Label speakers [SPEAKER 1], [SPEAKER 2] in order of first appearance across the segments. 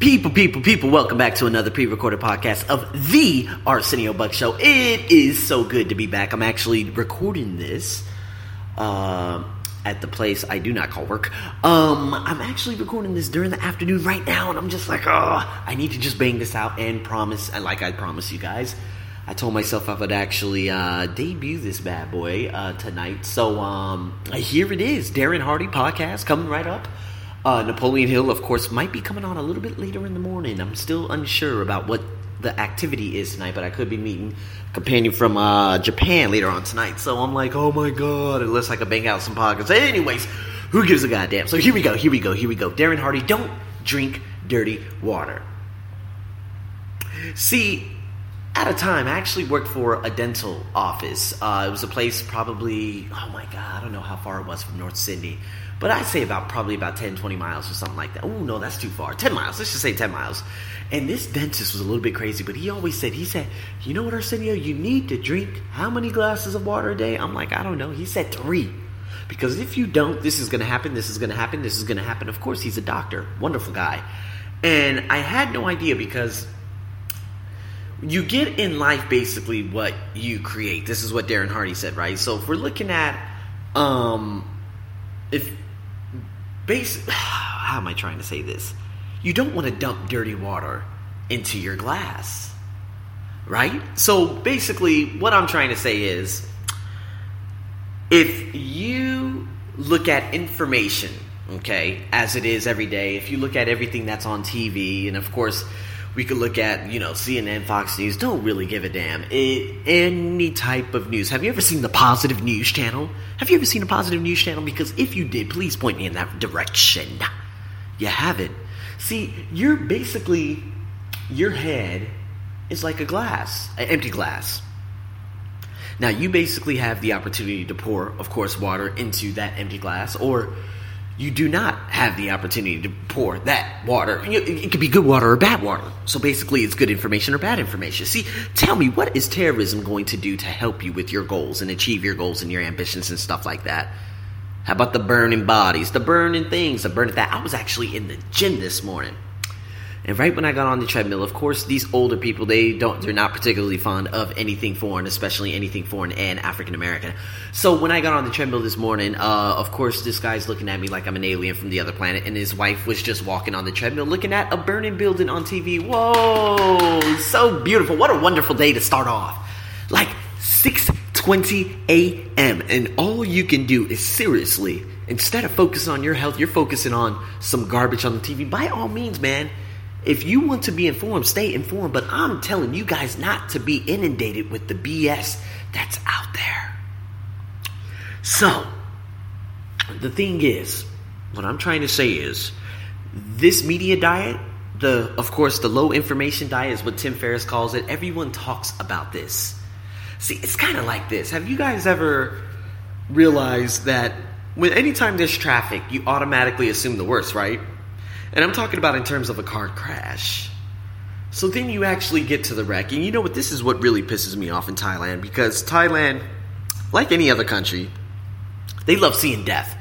[SPEAKER 1] People, people, people, welcome back to another pre recorded podcast of the Arsenio Buck Show. It is so good to be back. I'm actually recording this uh, at the place I do not call work. Um, I'm actually recording this during the afternoon right now, and I'm just like, oh, I need to just bang this out and promise, and like I promised you guys, I told myself I would actually uh, debut this bad boy uh, tonight. So um, here it is Darren Hardy podcast coming right up. Uh, Napoleon Hill, of course, might be coming on a little bit later in the morning. I'm still unsure about what the activity is tonight, but I could be meeting a companion from uh, Japan later on tonight. So I'm like, oh my god, unless I could bang out some pockets. Anyways, who gives a goddamn? So here we go, here we go, here we go. Darren Hardy, don't drink dirty water. See, at a time, I actually worked for a dental office. Uh, it was a place probably, oh my god, I don't know how far it was from North Sydney. But I'd say about probably about 10, 20 miles or something like that. Oh, no, that's too far. 10 miles. Let's just say 10 miles. And this dentist was a little bit crazy, but he always said, he said, you know what, Arsenio, you need to drink how many glasses of water a day? I'm like, I don't know. He said three. Because if you don't, this is going to happen, this is going to happen, this is going to happen. Of course, he's a doctor. Wonderful guy. And I had no idea because you get in life basically what you create. This is what Darren Hardy said, right? So if we're looking at um if how am I trying to say this? You don't want to dump dirty water into your glass. Right? So basically what I'm trying to say is if you look at information, okay, as it is every day, if you look at everything that's on TV and of course we could look at, you know, CNN, Fox News. Don't really give a damn. It, any type of news. Have you ever seen the Positive News Channel? Have you ever seen a Positive News Channel? Because if you did, please point me in that direction. You haven't. See, you're basically, your head is like a glass, an empty glass. Now, you basically have the opportunity to pour, of course, water into that empty glass, or you do not have the opportunity to pour that water. It could be good water or bad water. So basically, it's good information or bad information. See, tell me, what is terrorism going to do to help you with your goals and achieve your goals and your ambitions and stuff like that? How about the burning bodies, the burning things, the burning that? I was actually in the gym this morning. And right when I got on the treadmill, of course, these older people they don't they're not particularly fond of anything foreign, especially anything foreign and African American. So when I got on the treadmill this morning, uh, of course, this guy's looking at me like I'm an alien from the other planet, and his wife was just walking on the treadmill, looking at a burning building on TV. Whoa, so beautiful! What a wonderful day to start off. Like 6:20 a.m. and all you can do is seriously, instead of focusing on your health, you're focusing on some garbage on the TV. By all means, man if you want to be informed, stay informed. But I'm telling you guys not to be inundated with the BS that's out there. So, the thing is, what I'm trying to say is, this media diet, the of course the low information diet is what Tim Ferriss calls it. Everyone talks about this. See, it's kind of like this. Have you guys ever realized that when anytime there's traffic, you automatically assume the worst, right? And I'm talking about in terms of a car crash. So then you actually get to the wreck, and you know what? This is what really pisses me off in Thailand because Thailand, like any other country, they love seeing death.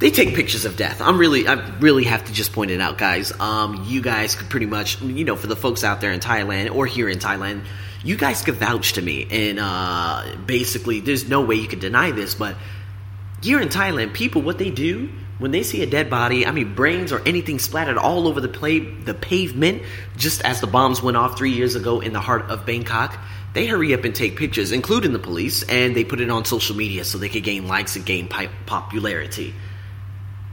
[SPEAKER 1] They take pictures of death. I'm really, I really have to just point it out, guys. Um, you guys could pretty much, you know, for the folks out there in Thailand or here in Thailand, you guys could vouch to me. And uh, basically, there's no way you can deny this, but here in Thailand, people, what they do when they see a dead body, I mean, brains or anything splattered all over the, play, the pavement, just as the bombs went off three years ago in the heart of Bangkok, they hurry up and take pictures, including the police, and they put it on social media so they could gain likes and gain popularity.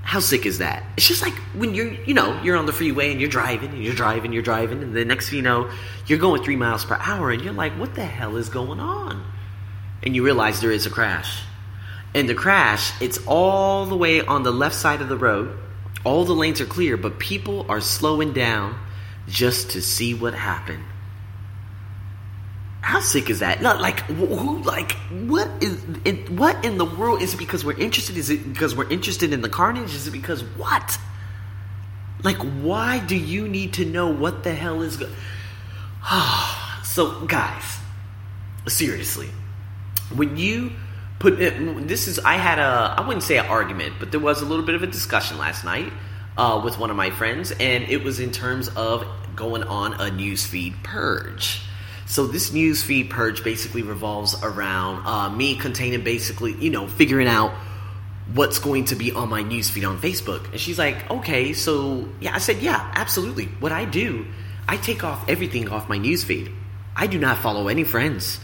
[SPEAKER 1] How sick is that? It's just like when you're, you know, you're on the freeway and you're driving and you're driving, you're driving, and the next thing you know, you're going three miles per hour, and you're like, what the hell is going on? And you realize there is a crash in the crash, it's all the way on the left side of the road. All the lanes are clear, but people are slowing down just to see what happened. How sick is that? Not like who? Like what is? In, what in the world is it because we're interested? Is it because we're interested in the carnage? Is it because what? Like why do you need to know what the hell is going? so guys, seriously, when you put it, this is I had a I wouldn't say an argument, but there was a little bit of a discussion last night uh, with one of my friends, and it was in terms of going on a newsfeed purge. So this newsfeed purge basically revolves around uh, me containing basically, you know, figuring out what's going to be on my newsfeed on Facebook. And she's like, okay, so yeah, I said, yeah, absolutely. What I do, I take off everything off my newsfeed. I do not follow any friends.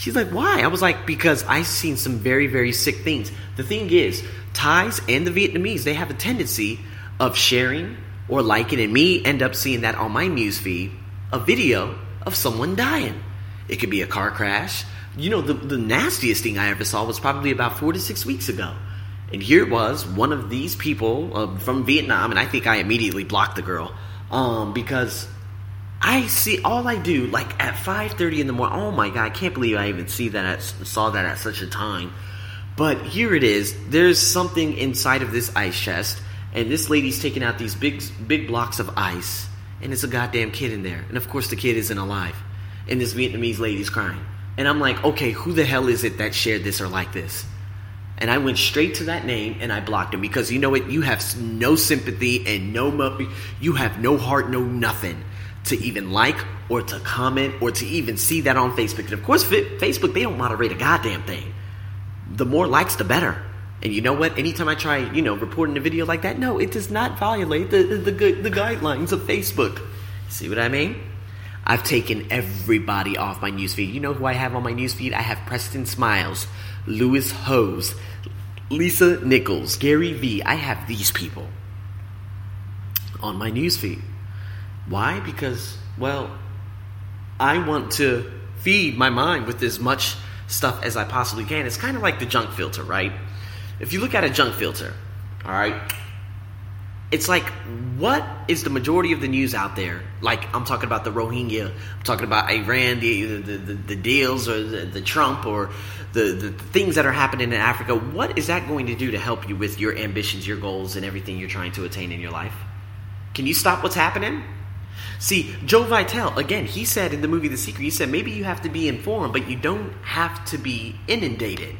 [SPEAKER 1] She's like, why? I was like, because I've seen some very, very sick things. The thing is, Thais and the Vietnamese, they have a tendency of sharing or liking, and me end up seeing that on my newsfeed, a video of someone dying. It could be a car crash. You know, the, the nastiest thing I ever saw was probably about four to six weeks ago. And here it was, one of these people uh, from Vietnam, and I think I immediately blocked the girl um, because I see all I do like at 5:30 in the morning. Oh my god, I can't believe I even see that at, saw that at such a time. But here it is. There's something inside of this ice chest, and this lady's taking out these big big blocks of ice and it's a goddamn kid in there. And of course, the kid isn't alive. And this Vietnamese lady's crying. And I'm like, okay, who the hell is it that shared this or like this? And I went straight to that name and I blocked him because you know what? You have no sympathy and no, you have no heart, no nothing to even like or to comment or to even see that on Facebook. And of course, Facebook, they don't moderate a goddamn thing. The more likes, the better. And you know what? Anytime I try, you know, reporting a video like that, no, it does not violate the, the, the, guidelines of Facebook. See what I mean? I've taken everybody off my newsfeed. You know who I have on my newsfeed? I have Preston Smiles, Lewis Howes, Lisa Nichols, Gary Vee. I have these people on my newsfeed. Why? Because, well, I want to feed my mind with as much stuff as I possibly can. It's kind of like the junk filter, right? If you look at a junk filter, all right, it's like what is the majority of the news out there? Like I'm talking about the Rohingya, I'm talking about Iran, the the, the, the deals or the, the Trump or the, the things that are happening in Africa. What is that going to do to help you with your ambitions, your goals, and everything you're trying to attain in your life? Can you stop what's happening? See, Joe Vitale, again, he said in the movie The Secret, he said maybe you have to be informed, but you don't have to be inundated.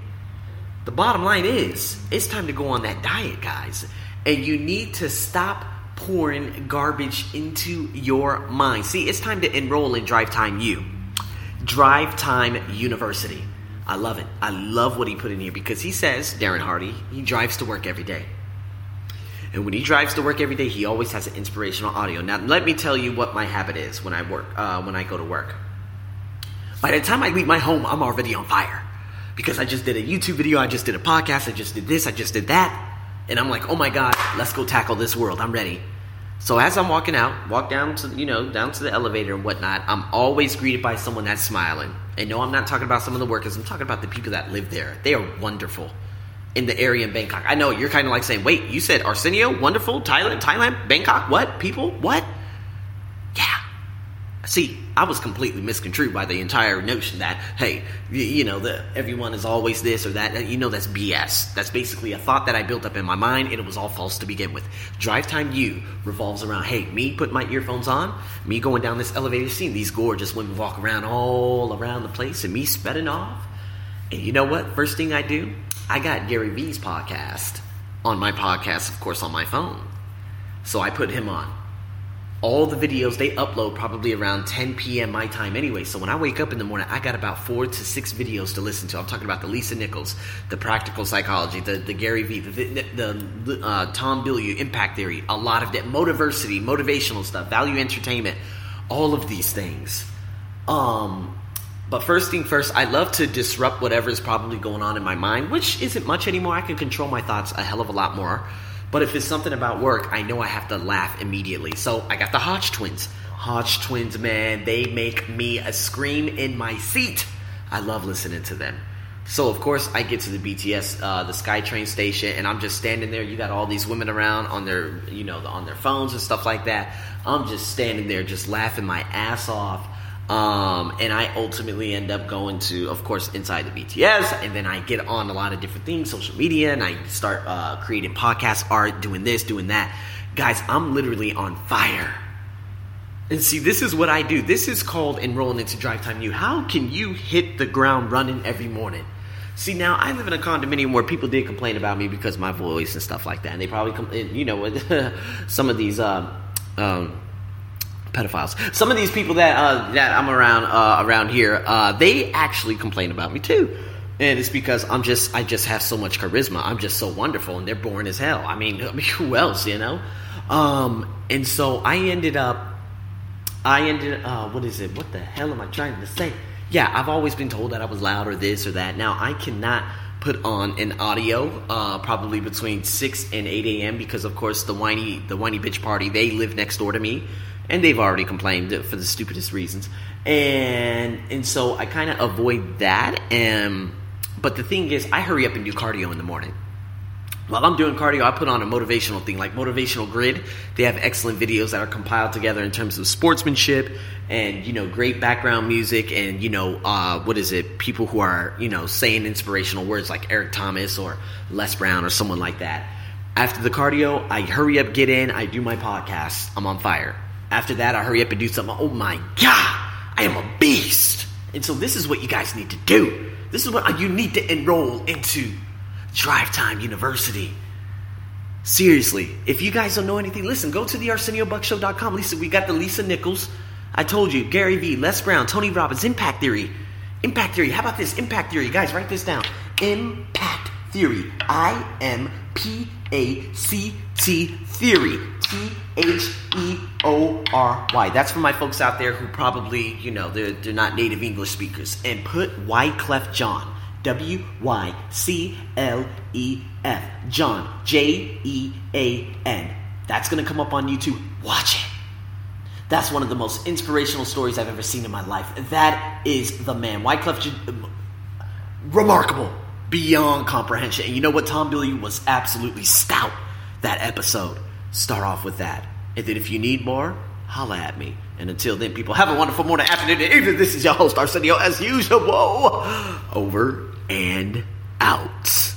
[SPEAKER 1] The bottom line is, it's time to go on that diet, guys. And you need to stop pouring garbage into your mind. See, it's time to enroll in Drive Time U. Drive Time University. I love it. I love what he put in here because he says, Darren Hardy, he drives to work every day. And when he drives to work every day, he always has an inspirational audio. Now, let me tell you what my habit is when I work, uh, when I go to work. By the time I leave my home, I'm already on fire because I just did a YouTube video, I just did a podcast, I just did this, I just did that. And I'm like, oh my God, let's go tackle this world. I'm ready. So as I'm walking out, walk down to you know down to the elevator and whatnot, I'm always greeted by someone that's smiling. And no, I'm not talking about some of the workers. I'm talking about the people that live there. They are wonderful in the area in Bangkok. I know you're kind of like saying, "Wait, you said Arsenio, wonderful, Thailand, Thailand, Bangkok, what people, what?" Yeah, See, I was completely misconstrued by the entire notion that, hey, you know, the, everyone is always this or that. You know, that's BS. That's basically a thought that I built up in my mind, and it was all false to begin with. Drive Time U revolves around, hey, me putting my earphones on, me going down this elevator, seeing these gorgeous women walk around all around the place, and me spetting off. And you know what? First thing I do, I got Gary Vee's podcast on my podcast, of course, on my phone. So I put him on all the videos they upload probably around 10 p.m. my time anyway. So when I wake up in the morning, I got about four to six videos to listen to. I'm talking about the Lisa Nichols, the Practical Psychology, the, the Gary Vee, the, the, the uh, Tom Bilyeu, Impact Theory, a lot of that, Motiversity, motivational stuff, Value Entertainment, all of these things. Um, but first thing first, I love to disrupt whatever is probably going on in my mind, which isn't much anymore. I can control my thoughts a hell of a lot more. But if it's something about work, I know I have to laugh immediately. So I got the Hodge twins. Hodge twins, man, they make me a scream in my seat. I love listening to them. So of course I get to the BTS, uh, the SkyTrain station, and I'm just standing there. You got all these women around on their, you know, on their phones and stuff like that. I'm just standing there, just laughing my ass off um, and I ultimately end up going to, of course, inside the BTS, and then I get on a lot of different things, social media, and I start uh, creating podcast art, doing this, doing that. Guys, I'm literally on fire. And see, this is what I do. This is called enrolling into Drive Time U. How can you hit the ground running every morning? See, now I live in a condominium where people did complain about me because my voice and stuff like that. And they probably, com- you know, some of these uh, um, pedophiles, some of these people that uh, that I'm around uh, around here, uh, they actually complain about me too. And it's because I'm just, I just have so much charisma. I'm just so wonderful, and they're boring as hell. I mean, I mean who else, you know? Um, and so I ended up, I ended, uh, what is it? What the hell am I trying to say? Yeah, I've always been told that I was loud or this or that. Now I cannot put on an audio uh, probably between 6 and 8 a.m. because of course the whiny the whiny bitch party they live next door to me and they've already complained for the stupidest reasons and and so I kind of avoid that and but the thing is I hurry up and do cardio in the morning while I'm doing cardio, I put on a motivational thing like Motivational Grid. They have excellent videos that are compiled together in terms of sportsmanship and you know great background music and you know uh, what is it? People who are you know saying inspirational words like Eric Thomas or Les Brown or someone like that. After the cardio, I hurry up, get in, I do my podcast. I'm on fire. After that, I hurry up and do something. Oh my god, I am a beast! And so this is what you guys need to do. This is what uh, you need to enroll into Drive Time University. Seriously, if you guys don't know anything, listen, go to the ArsenioBuckshow.com. Lisa, we got the Lisa Nichols. I told you, Gary Vee, Les Brown, Tony Robbins, Impact Theory. Impact Theory. How about this? Impact Theory. Guys, write this down. Impact Theory. I M P A C T Theory. T H E O R Y. That's for my folks out there who probably, you know, they're, they're not native English speakers. And put Wyclef Jean. W Y C L E F. Jean. J E A N. That's going to come up on YouTube. Watch it. That's one of the most inspirational stories I've ever seen in my life. That is the man. Wyclef, remarkable beyond comprehension. And you know what? Tom Bilyeu was absolutely stout that episode. Start off with that. And then if you need more, holla at me. And until then, people, have a wonderful morning, afternoon, and evening. This is your host, Arsenio, as usual. Over and out.